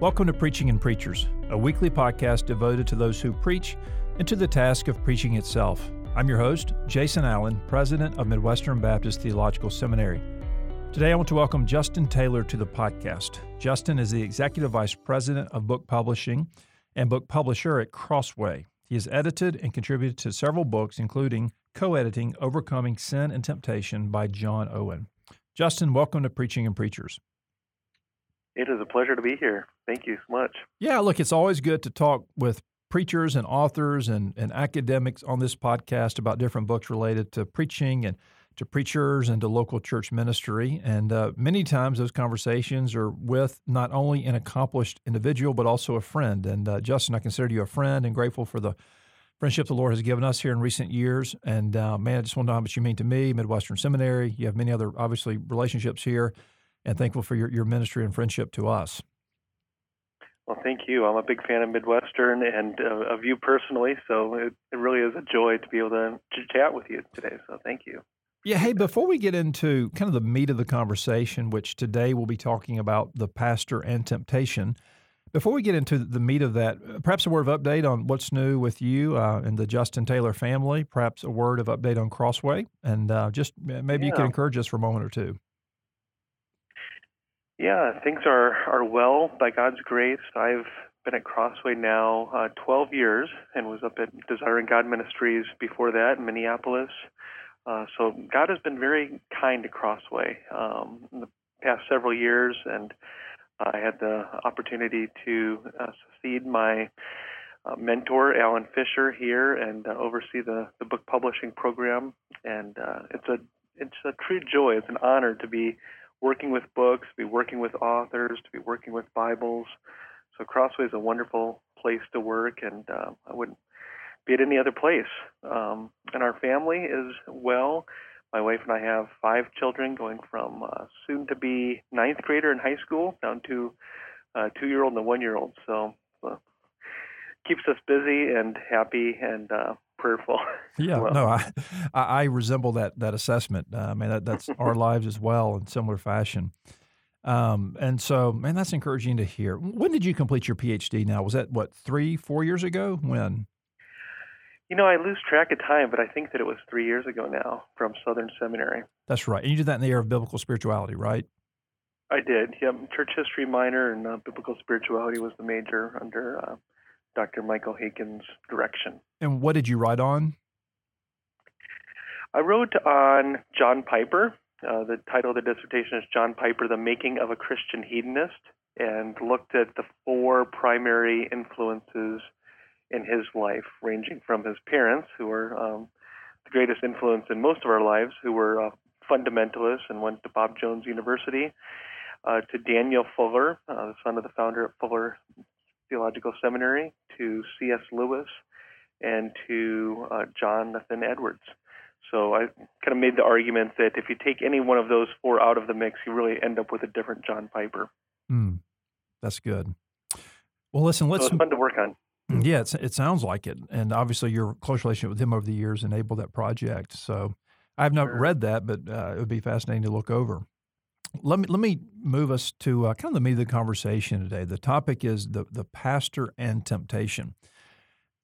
Welcome to Preaching and Preachers, a weekly podcast devoted to those who preach and to the task of preaching itself. I'm your host, Jason Allen, president of Midwestern Baptist Theological Seminary. Today, I want to welcome Justin Taylor to the podcast. Justin is the executive vice president of book publishing and book publisher at Crossway. He has edited and contributed to several books, including co editing Overcoming Sin and Temptation by John Owen. Justin, welcome to Preaching and Preachers. It is a pleasure to be here. Thank you so much. Yeah, look, it's always good to talk with preachers and authors and, and academics on this podcast about different books related to preaching and to preachers and to local church ministry. And uh, many times those conversations are with not only an accomplished individual, but also a friend. And uh, Justin, I consider you a friend and grateful for the friendship the Lord has given us here in recent years. And uh, man, I just want to know how much you mean to me, Midwestern Seminary. You have many other, obviously, relationships here and thankful for your, your ministry and friendship to us. Well, thank you. I'm a big fan of Midwestern and uh, of you personally, so it, it really is a joy to be able to, chat with you today. So thank you. Yeah. Hey, before we get into kind of the meat of the conversation, which today we'll be talking about the pastor and temptation, before we get into the meat of that, perhaps a word of update on what's new with you uh, and the Justin Taylor family, perhaps a word of update on Crossway, and uh, just maybe yeah. you can encourage us for a moment or two. Yeah, things are, are well by God's grace. I've been at Crossway now uh, 12 years and was up at Desiring God Ministries before that in Minneapolis. Uh, so God has been very kind to Crossway um, in the past several years, and I had the opportunity to uh, succeed my uh, mentor Alan Fisher here and uh, oversee the, the book publishing program. And uh, it's a it's a true joy. It's an honor to be working with books, to be working with authors, to be working with Bibles. So Crossway is a wonderful place to work, and uh, I wouldn't be at any other place. Um, and our family is well. My wife and I have five children, going from uh, soon to be ninth grader in high school down to uh, two year old and a one year old. So uh, keeps us busy and happy and uh, prayerful. Yeah, well. no, I, I resemble that that assessment. Uh, I mean, that, that's our lives as well in similar fashion. Um, and so, man, that's encouraging to hear. When did you complete your PhD? Now, was that what three, four years ago? When? You know, I lose track of time, but I think that it was three years ago now from Southern Seminary. That's right. And you did that in the area of biblical spirituality, right? I did. Yep. Church history minor and uh, biblical spirituality was the major under uh, Dr. Michael Haykin's direction. And what did you write on? I wrote on John Piper. Uh, the title of the dissertation is John Piper, The Making of a Christian Hedonist, and looked at the four primary influences in his life, ranging from his parents, who were um, the greatest influence in most of our lives, who were uh, fundamentalists and went to Bob Jones University, uh, to Daniel Fuller, uh, the son of the founder of Fuller Theological Seminary, to C.S. Lewis, and to uh, Jonathan Edwards. So I kind of made the argument that if you take any one of those four out of the mix, you really end up with a different John Piper. Mm, that's good. Well, listen, let's. So it's fun to work on. Hmm, yeah, it sounds like it, and obviously your close relationship with him over the years enabled that project. So I have not sure. read that, but uh, it would be fascinating to look over. Let me let me move us to uh, kind of the meat of the conversation today. The topic is the the pastor and temptation.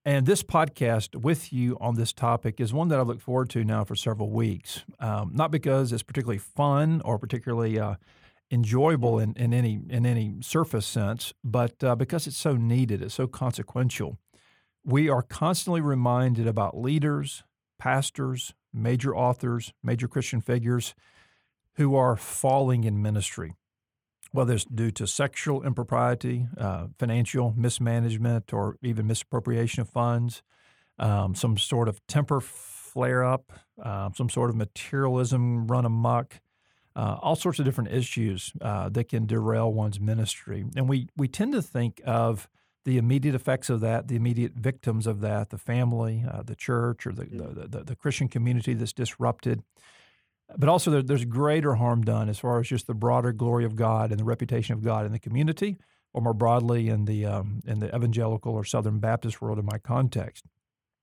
And this podcast with you on this topic is one that I look forward to now for several weeks. Um, not because it's particularly fun or particularly uh, enjoyable in, in any in any surface sense, but uh, because it's so needed, it's so consequential. We are constantly reminded about leaders, pastors, major authors, major Christian figures who are falling in ministry, whether it's due to sexual impropriety, uh, financial mismanagement, or even misappropriation of funds, um, some sort of temper flare up, uh, some sort of materialism run amok. Uh, all sorts of different issues uh, that can derail one's ministry. And we, we tend to think of the immediate effects of that, the immediate victims of that, the family, uh, the church, or the, the, the, the, Christian community that's disrupted. But also, there, there's greater harm done as far as just the broader glory of God and the reputation of God in the community, or more broadly in the um, in the evangelical or Southern Baptist world in my context.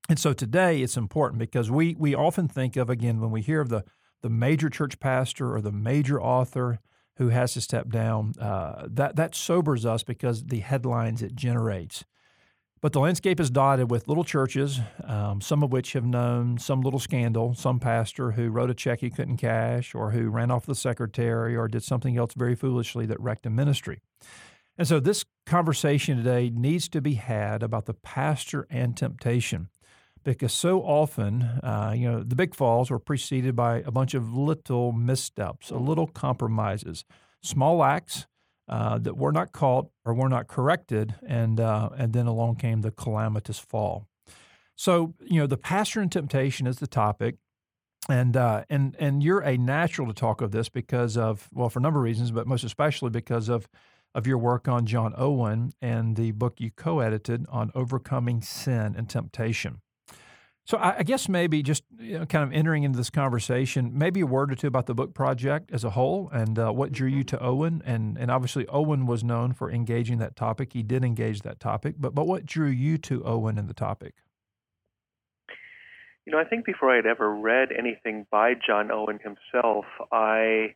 And so today it's important because we we often think of again when we hear of the the major church pastor or the major author who has to step down. Uh, that that sobers us because the headlines it generates. But the landscape is dotted with little churches, um, some of which have known some little scandal, some pastor who wrote a check he couldn't cash, or who ran off the secretary, or did something else very foolishly that wrecked a ministry. And so this conversation today needs to be had about the pastor and temptation because so often, uh, you know, the big falls were preceded by a bunch of little missteps, a little compromises, small acts uh, that were not caught or were not corrected, and uh, and then along came the calamitous fall. So you know the pastor and temptation is the topic, and uh, and and you're a natural to talk of this because of well for a number of reasons, but most especially because of of your work on John Owen and the book you co-edited on overcoming sin and temptation. So I, I guess maybe just you know, kind of entering into this conversation, maybe a word or two about the book project as a whole and uh, what drew you mm-hmm. to Owen. And and obviously Owen was known for engaging that topic. He did engage that topic, but but what drew you to Owen and the topic? You know, I think before I had ever read anything by John Owen himself, I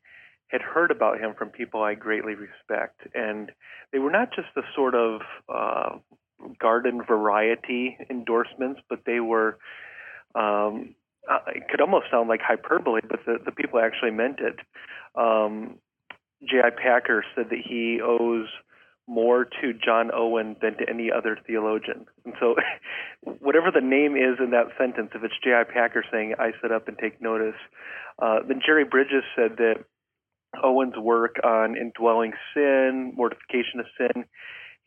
had heard about him from people I greatly respect, and they were not just the sort of uh, garden variety endorsements, but they were. Um, uh, it could almost sound like hyperbole, but the, the people actually meant it. Um, J.I. Packer said that he owes more to John Owen than to any other theologian. And so, whatever the name is in that sentence, if it's J.I. Packer saying, I sit up and take notice, uh, then Jerry Bridges said that Owen's work on indwelling sin, mortification of sin,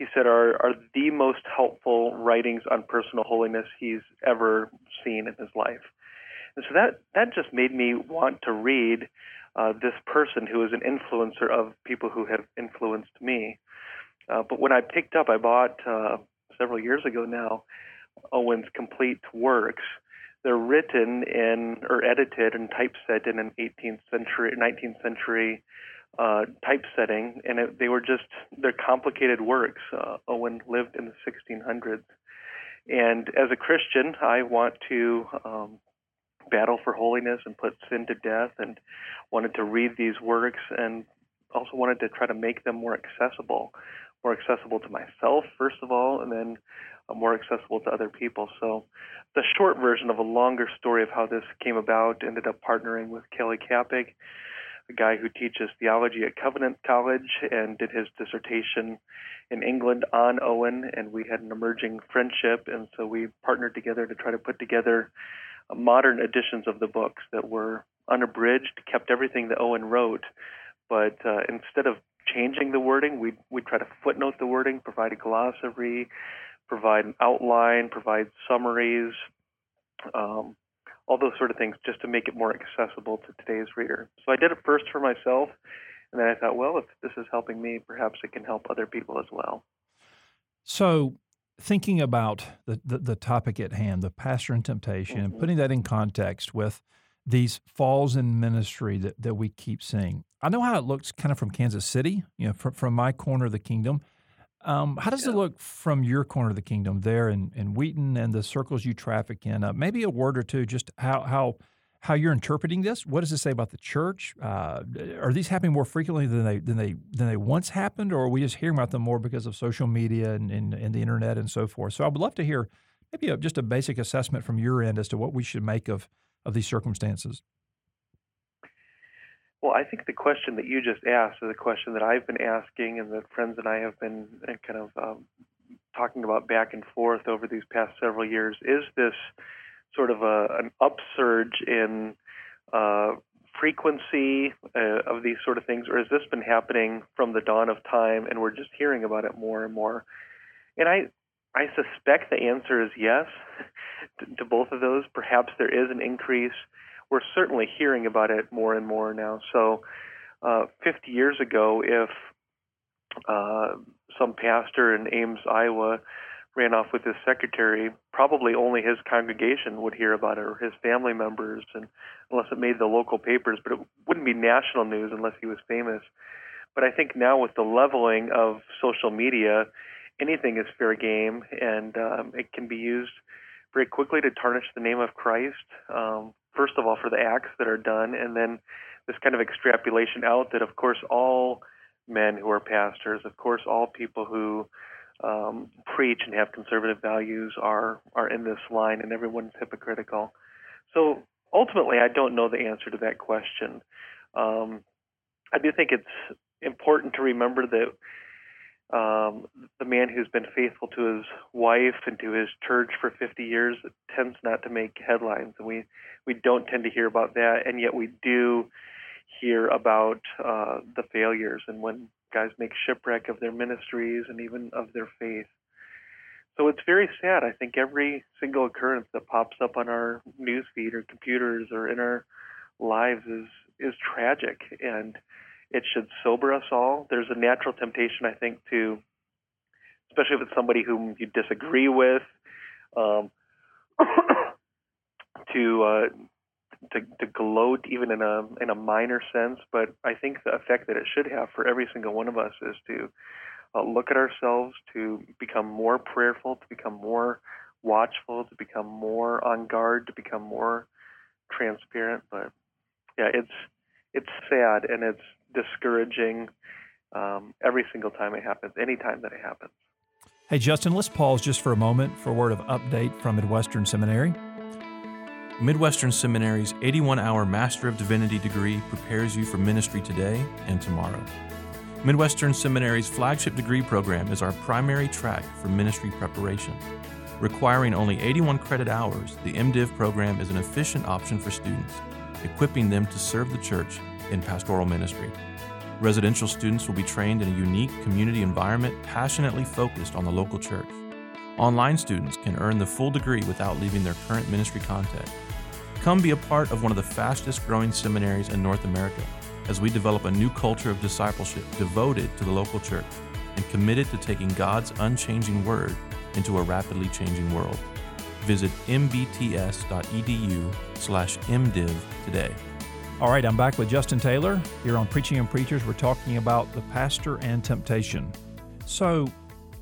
he said are are the most helpful writings on personal holiness he's ever seen in his life. And so that that just made me want to read uh, this person who is an influencer of people who have influenced me. Uh, but when I picked up, I bought uh, several years ago now Owen's complete works. They're written in or edited and typeset in an 18th century, 19th century uh, typesetting, and it, they were just they're complicated works. Uh, Owen lived in the 1600s, and as a Christian, I want to um, battle for holiness and put sin to death, and wanted to read these works, and also wanted to try to make them more accessible, more accessible to myself first of all, and then uh, more accessible to other people. So, the short version of a longer story of how this came about ended up partnering with Kelly Kapic a guy who teaches theology at Covenant College and did his dissertation in England on Owen, and we had an emerging friendship, and so we partnered together to try to put together modern editions of the books that were unabridged, kept everything that Owen wrote, but uh, instead of changing the wording, we we try to footnote the wording, provide a glossary, provide an outline, provide summaries. Um, all those sort of things just to make it more accessible to today's reader. So I did it first for myself, and then I thought, well, if this is helping me, perhaps it can help other people as well. So, thinking about the, the, the topic at hand, the pastor and temptation, mm-hmm. and putting that in context with these falls in ministry that, that we keep seeing. I know how it looks kind of from Kansas City, you know, from, from my corner of the kingdom. Um, how does yeah. it look from your corner of the kingdom there in, in Wheaton and the circles you traffic in? Uh, maybe a word or two, just how how how you're interpreting this. What does it say about the church? Uh, are these happening more frequently than they than they than they once happened, or are we just hearing about them more because of social media and, and, and the internet and so forth? So I would love to hear maybe a, just a basic assessment from your end as to what we should make of of these circumstances. Well, I think the question that you just asked is a question that I've been asking, and that friends and I have been uh, kind of um, talking about back and forth over these past several years. Is this sort of a, an upsurge in uh, frequency uh, of these sort of things, or has this been happening from the dawn of time, and we're just hearing about it more and more? And I, I suspect the answer is yes to, to both of those. Perhaps there is an increase we're certainly hearing about it more and more now. So, uh, 50 years ago, if uh, some pastor in Ames, Iowa, ran off with his secretary, probably only his congregation would hear about it or his family members, and unless it made the local papers, but it wouldn't be national news unless he was famous. But I think now with the leveling of social media, anything is fair game, and um, it can be used very quickly to tarnish the name of Christ. Um, first of all for the acts that are done, and then this kind of extrapolation out that, of course, all men who are pastors, of course, all people who um, preach and have conservative values are are in this line, and everyone's hypocritical. So ultimately, I don't know the answer to that question. Um, I do think it's important to remember that um, the man who's been faithful to his wife and to his church for 50 years tends not to make headlines, and we we don't tend to hear about that, and yet we do hear about uh, the failures and when guys make shipwreck of their ministries and even of their faith. So it's very sad. I think every single occurrence that pops up on our newsfeed or computers or in our lives is is tragic and it should sober us all. There's a natural temptation, I think, to, especially if it's somebody whom you disagree with, um, to uh, to to gloat even in a in a minor sense. But I think the effect that it should have for every single one of us is to uh, look at ourselves, to become more prayerful, to become more watchful, to become more on guard, to become more transparent. But yeah, it's it's sad and it's discouraging um, every single time it happens, any time that it happens. Hey, Justin, let's pause just for a moment for a word of update from Midwestern Seminary. Midwestern Seminary's 81 hour Master of Divinity degree prepares you for ministry today and tomorrow. Midwestern Seminary's flagship degree program is our primary track for ministry preparation. Requiring only 81 credit hours, the MDiv program is an efficient option for students, equipping them to serve the church in pastoral ministry. Residential students will be trained in a unique community environment passionately focused on the local church. Online students can earn the full degree without leaving their current ministry context. Come be a part of one of the fastest growing seminaries in North America as we develop a new culture of discipleship devoted to the local church and committed to taking God's unchanging word into a rapidly changing world. Visit mbts.edu/mdiv today. All right, I'm back with Justin Taylor here on Preaching and Preachers. We're talking about the pastor and temptation. So,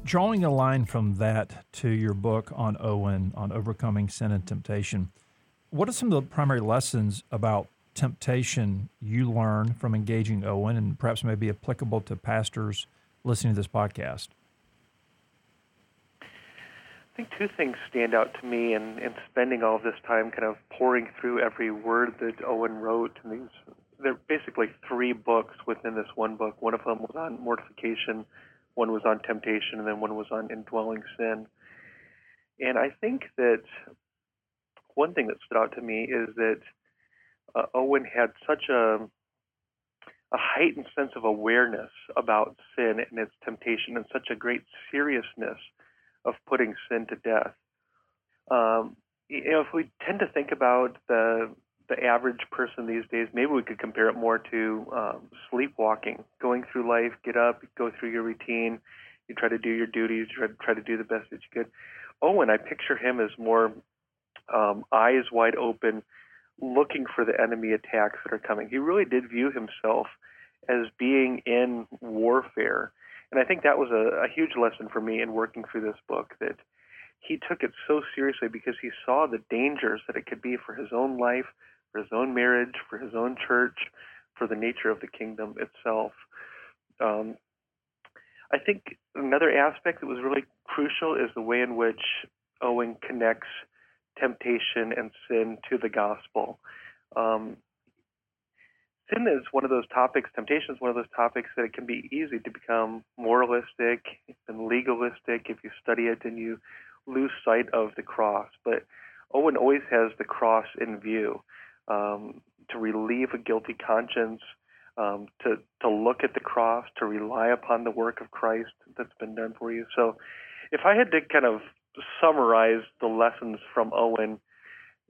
drawing a line from that to your book on Owen on overcoming sin and temptation, what are some of the primary lessons about temptation you learn from engaging Owen and perhaps may be applicable to pastors listening to this podcast? Think two things stand out to me in, in spending all of this time kind of pouring through every word that Owen wrote. And these, there are basically three books within this one book. One of them was on mortification, one was on temptation, and then one was on indwelling sin. And I think that one thing that stood out to me is that uh, Owen had such a a heightened sense of awareness about sin and its temptation and such a great seriousness of putting sin to death. Um, you know, if we tend to think about the the average person these days, maybe we could compare it more to um, sleepwalking, going through life, get up, go through your routine, you try to do your duties, you try, try to do the best that you could. Owen, I picture him as more um, eyes wide open, looking for the enemy attacks that are coming. He really did view himself as being in warfare and I think that was a, a huge lesson for me in working through this book that he took it so seriously because he saw the dangers that it could be for his own life, for his own marriage, for his own church, for the nature of the kingdom itself. Um, I think another aspect that was really crucial is the way in which Owen connects temptation and sin to the gospel. Um, sin is one of those topics, temptation is one of those topics that it can be easy to become moralistic and legalistic if you study it and you lose sight of the cross. But Owen always has the cross in view um, to relieve a guilty conscience, um, to, to look at the cross, to rely upon the work of Christ that's been done for you. So if I had to kind of summarize the lessons from Owen,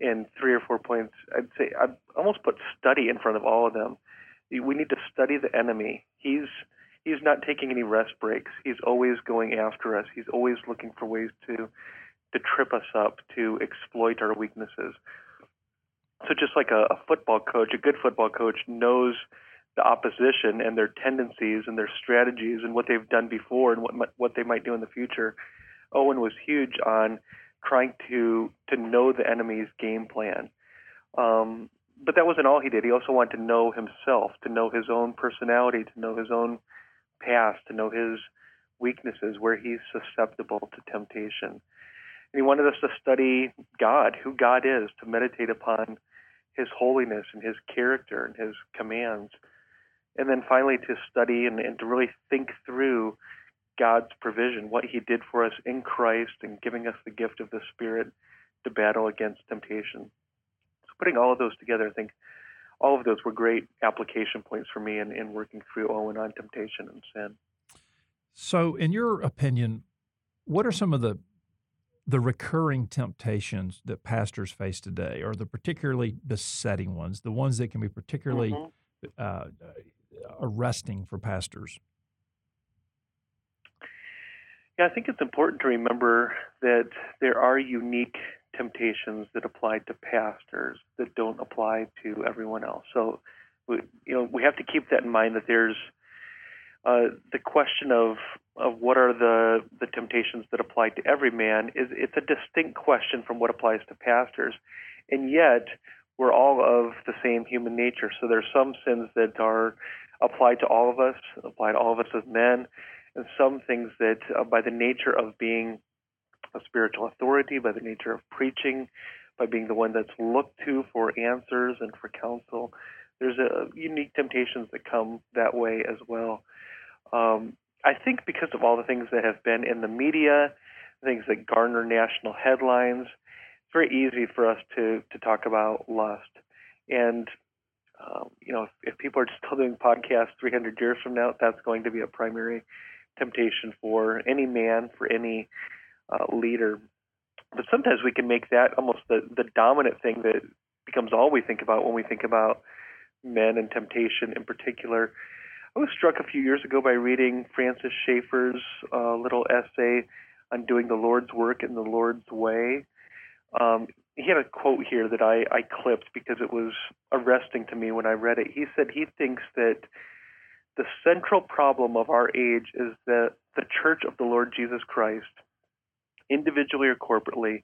in three or four points, I'd say I'd almost put study in front of all of them. We need to study the enemy. He's he's not taking any rest breaks. He's always going after us. He's always looking for ways to to trip us up, to exploit our weaknesses. So just like a, a football coach, a good football coach knows the opposition and their tendencies and their strategies and what they've done before and what what they might do in the future. Owen was huge on trying to to know the enemy's game plan. Um, but that wasn't all he did. He also wanted to know himself, to know his own personality, to know his own past, to know his weaknesses, where he's susceptible to temptation. And he wanted us to study God, who God is, to meditate upon his holiness and his character and his commands. And then finally to study and, and to really think through God's provision, what he did for us in Christ and giving us the gift of the Spirit to battle against temptation. So putting all of those together, I think all of those were great application points for me in, in working through Owen on temptation and sin. So, in your opinion, what are some of the the recurring temptations that pastors face today, or the particularly besetting ones, the ones that can be particularly mm-hmm. uh, arresting for pastors? Yeah, I think it's important to remember that there are unique temptations that apply to pastors that don't apply to everyone else. So, we, you know, we have to keep that in mind that there's uh, the question of of what are the the temptations that apply to every man is it's a distinct question from what applies to pastors, and yet we're all of the same human nature. So there's some sins that are applied to all of us, apply to all of us as men, some things that, uh, by the nature of being a spiritual authority, by the nature of preaching, by being the one that's looked to for answers and for counsel, there's a unique temptations that come that way as well. Um, I think because of all the things that have been in the media, things that garner national headlines, it's very easy for us to to talk about lust. And um, you know, if, if people are still doing podcasts 300 years from now, that's going to be a primary temptation for any man, for any uh, leader. But sometimes we can make that almost the, the dominant thing that becomes all we think about when we think about men and temptation in particular. I was struck a few years ago by reading Francis Schaeffer's uh, little essay on doing the Lord's work in the Lord's way. Um, he had a quote here that I, I clipped because it was arresting to me when I read it. He said he thinks that central problem of our age is that the Church of the Lord Jesus Christ, individually or corporately,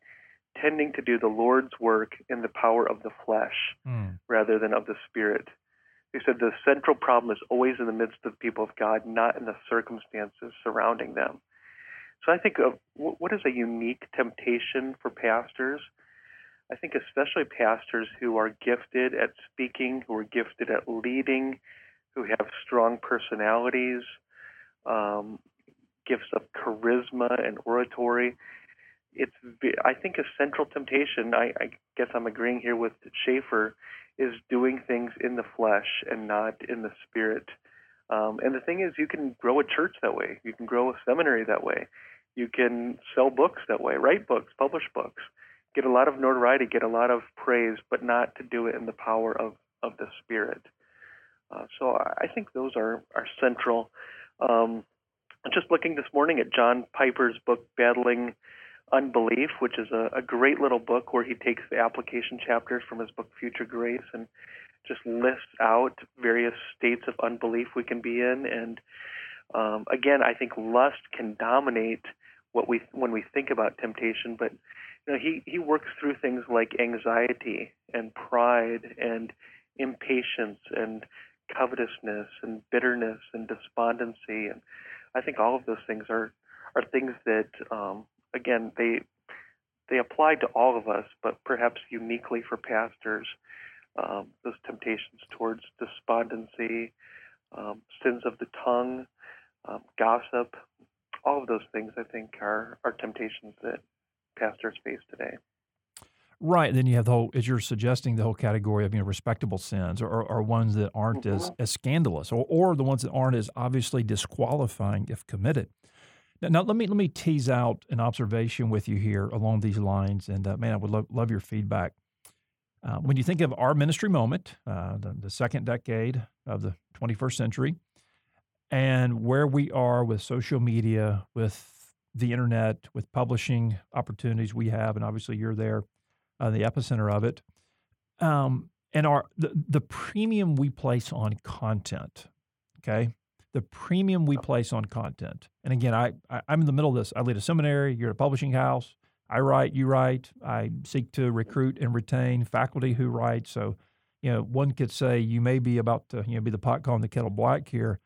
tending to do the Lord's work in the power of the flesh mm. rather than of the Spirit. He said the central problem is always in the midst of the people of God, not in the circumstances surrounding them. So I think of what is a unique temptation for pastors. I think especially pastors who are gifted at speaking, who are gifted at leading, who have strong personalities, um, gifts of charisma and oratory. It's I think a central temptation. I, I guess I'm agreeing here with Schaeffer is doing things in the flesh and not in the spirit. Um, and the thing is, you can grow a church that way. You can grow a seminary that way. You can sell books that way, write books, publish books, get a lot of notoriety, get a lot of praise, but not to do it in the power of, of the Spirit. Uh, so I think those are, are central. Um, just looking this morning at John Piper's book, Battling Unbelief, which is a, a great little book where he takes the application chapters from his book Future Grace and just lists out various states of unbelief we can be in. And um, again, I think lust can dominate what we when we think about temptation, but you know, he he works through things like anxiety and pride and impatience and covetousness and bitterness and despondency, and I think all of those things are are things that um, again, they they apply to all of us, but perhaps uniquely for pastors, um, those temptations towards despondency, um, sins of the tongue, um, gossip, all of those things, I think, are are temptations that pastors face today. Right. Then you have the whole, as you're suggesting, the whole category of you know respectable sins, or, or ones that aren't mm-hmm. as, as scandalous, or, or the ones that aren't as obviously disqualifying if committed. Now, now, let me let me tease out an observation with you here along these lines, and uh, man, I would love, love your feedback. Uh, when you think of our ministry moment, uh, the, the, second decade of the 21st century, and where we are with social media, with the internet, with publishing opportunities we have, and obviously you're there, uh, the epicenter of it, um, and our the, the premium we place on content. Okay, the premium we place on content. And again, I, I am in the middle of this. I lead a seminary. You're at a publishing house. I write. You write. I seek to recruit and retain faculty who write. So, you know, one could say you may be about to, you know, be the pot calling the kettle black here.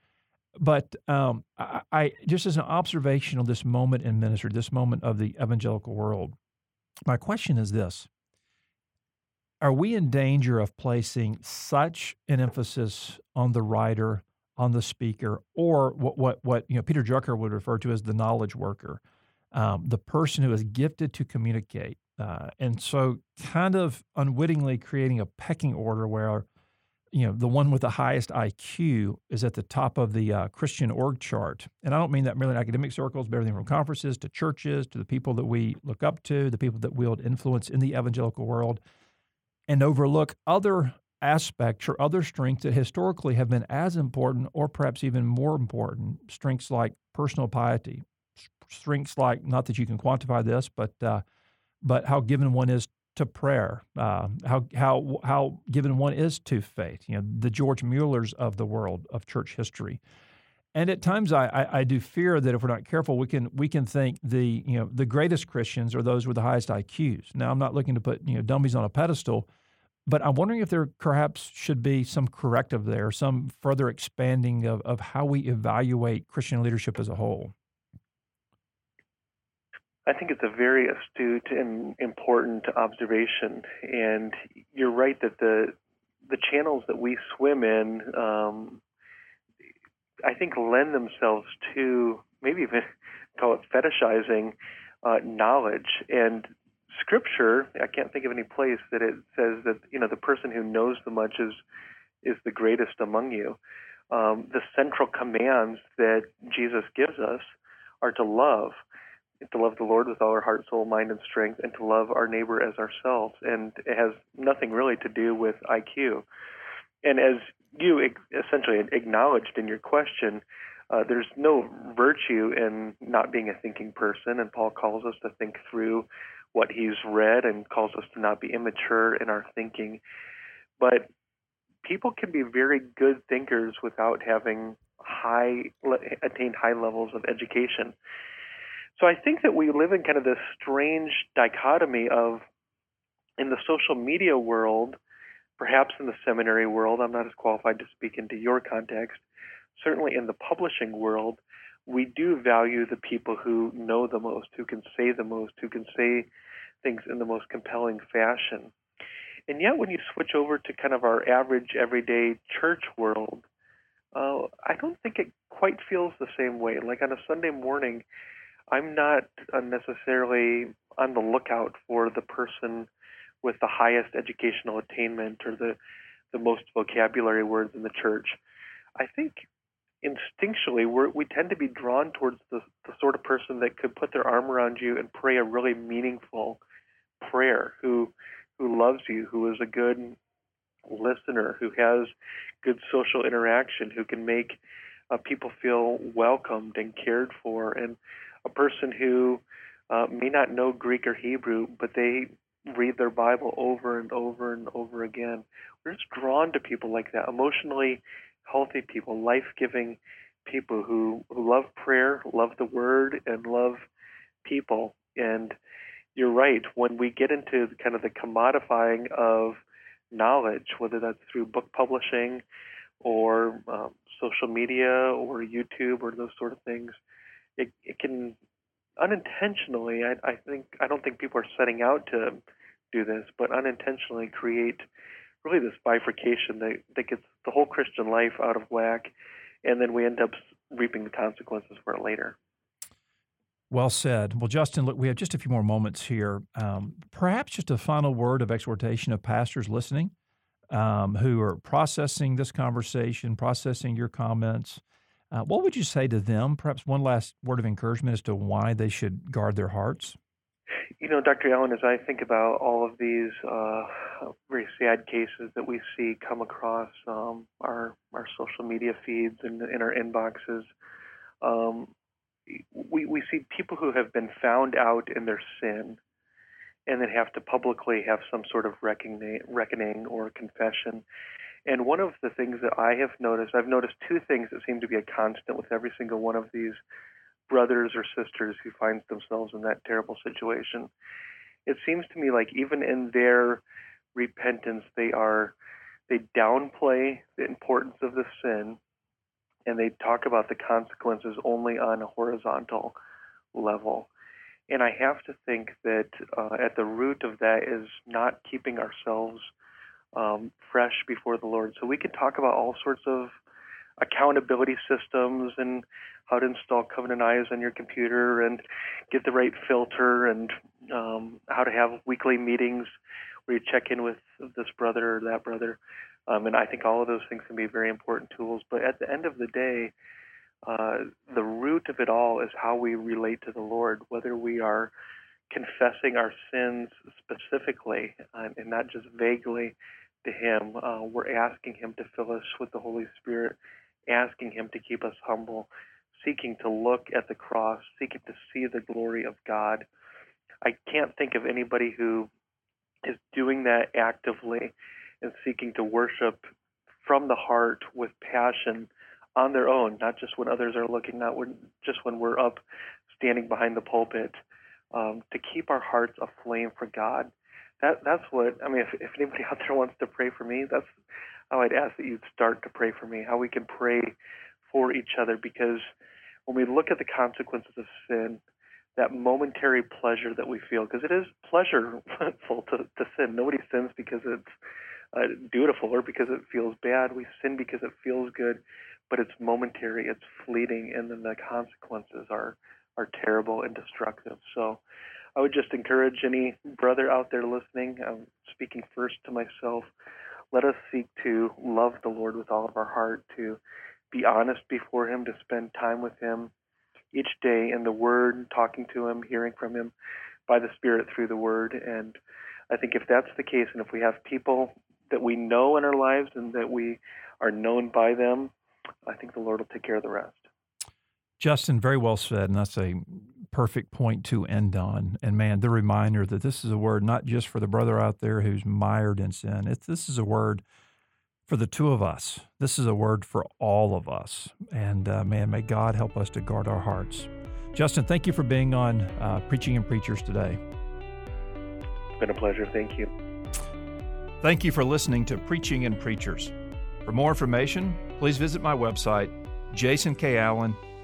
But um, I, I, just as an observation of this moment in ministry, this moment of the evangelical world, my question is this: Are we in danger of placing such an emphasis on the writer, on the speaker, or what what what you know Peter Drucker would refer to as the knowledge worker, um, the person who is gifted to communicate, uh, and so kind of unwittingly creating a pecking order where you know, the one with the highest IQ is at the top of the uh, Christian org chart. And I don't mean that merely in academic circles, but everything from conferences to churches to the people that we look up to, the people that wield influence in the evangelical world, and overlook other aspects or other strengths that historically have been as important or perhaps even more important. Strengths like personal piety, strengths like, not that you can quantify this, but uh, but how given one is to prayer, uh, how how how given one is to faith. You know, the George Muellers of the world of church history. And at times, I, I, I, do fear that if we're not careful, we can we can think the you know the greatest Christians are those with the highest IQs. Now, I'm not looking to put you know dummies on a pedestal, but I'm wondering if there perhaps should be some corrective there, some further expanding of, of how we evaluate Christian leadership as a whole. I think it's a very astute and important observation, and you're right that the the channels that we swim in, um, I think, lend themselves to maybe even call it fetishizing uh, knowledge and scripture. I can't think of any place that it says that you know the person who knows the much is is the greatest among you. Um, the central commands that Jesus gives us are to love to love the Lord with all our heart, soul, mind, and strength, and to love our neighbor as ourselves. And it has nothing really to do with IQ. And as you essentially acknowledged in your question, uh, there's no virtue in not being a thinking person, and Paul calls us to think through what he's read and calls us to not be immature in our thinking. But people can be very good thinkers without having high attained high levels of education. So I think that we live in kind of this strange dichotomy of in the social media world, perhaps in the seminary world, I'm not as qualified to speak into your context, certainly in the publishing world, we do value the people who know the most, who can say the most, who can say things in the most compelling fashion. And yet, when you switch over to kind of our average, everyday church world, uh, I don't think it quite feels the same way. Like on a Sunday morning, I'm not necessarily on the lookout for the person with the highest educational attainment or the the most vocabulary words in the church. I think instinctually we tend to be drawn towards the, the sort of person that could put their arm around you and pray a really meaningful prayer, who who loves you, who is a good listener, who has good social interaction, who can make uh, people feel welcomed and cared for, and a person who uh, may not know Greek or Hebrew, but they read their Bible over and over and over again. We're just drawn to people like that, emotionally healthy people, life giving people who, who love prayer, love the Word, and love people. And you're right, when we get into kind of the commodifying of knowledge, whether that's through book publishing or um, social media or YouTube or those sort of things, it, it can unintentionally, I, I think, I don't think people are setting out to do this, but unintentionally create really this bifurcation that, that gets the whole Christian life out of whack, and then we end up reaping the consequences for it later. Well said. Well, Justin, look, we have just a few more moments here. Um, perhaps just a final word of exhortation of pastors listening um, who are processing this conversation, processing your comments. Uh, what would you say to them? Perhaps one last word of encouragement as to why they should guard their hearts. You know, Dr. Allen, as I think about all of these uh, very sad cases that we see come across um, our our social media feeds and in our inboxes, um, we we see people who have been found out in their sin, and then have to publicly have some sort of reckoning, reckoning or confession. And one of the things that I have noticed, I've noticed two things that seem to be a constant with every single one of these brothers or sisters who finds themselves in that terrible situation. It seems to me like even in their repentance, they are they downplay the importance of the sin and they talk about the consequences only on a horizontal level. And I have to think that uh, at the root of that is not keeping ourselves um, fresh before the Lord. So we can talk about all sorts of accountability systems and how to install Covenant Eyes on your computer and get the right filter and um, how to have weekly meetings where you check in with this brother or that brother. Um, and I think all of those things can be very important tools. But at the end of the day, uh, the root of it all is how we relate to the Lord, whether we are confessing our sins specifically and not just vaguely to Him. Uh, we're asking Him to fill us with the Holy Spirit, asking Him to keep us humble, seeking to look at the cross, seeking to see the glory of God. I can't think of anybody who is doing that actively and seeking to worship from the heart with passion on their own, not just when others are looking, not when, just when we're up standing behind the pulpit, um, to keep our hearts aflame for God. That that's what I mean. If, if anybody out there wants to pray for me, that's how I'd ask that you'd start to pray for me. How we can pray for each other, because when we look at the consequences of sin, that momentary pleasure that we feel, because it is pleasureful to, to sin. Nobody sins because it's uh, dutiful or because it feels bad. We sin because it feels good, but it's momentary, it's fleeting, and then the consequences are are terrible and destructive. So, I would just encourage any brother out there listening. I'm speaking first to myself. Let us seek to love the Lord with all of our heart, to be honest before Him, to spend time with Him each day in the Word, talking to Him, hearing from Him by the Spirit through the Word. And I think if that's the case, and if we have people that we know in our lives and that we are known by them, I think the Lord will take care of the rest. Justin, very well said, and that's a perfect point to end on. And man, the reminder that this is a word not just for the brother out there who's mired in sin. It's, this is a word for the two of us. This is a word for all of us. And uh, man, may God help us to guard our hearts. Justin, thank you for being on uh, Preaching and Preachers today. It's been a pleasure. Thank you. Thank you for listening to Preaching and Preachers. For more information, please visit my website, jasonkallen.com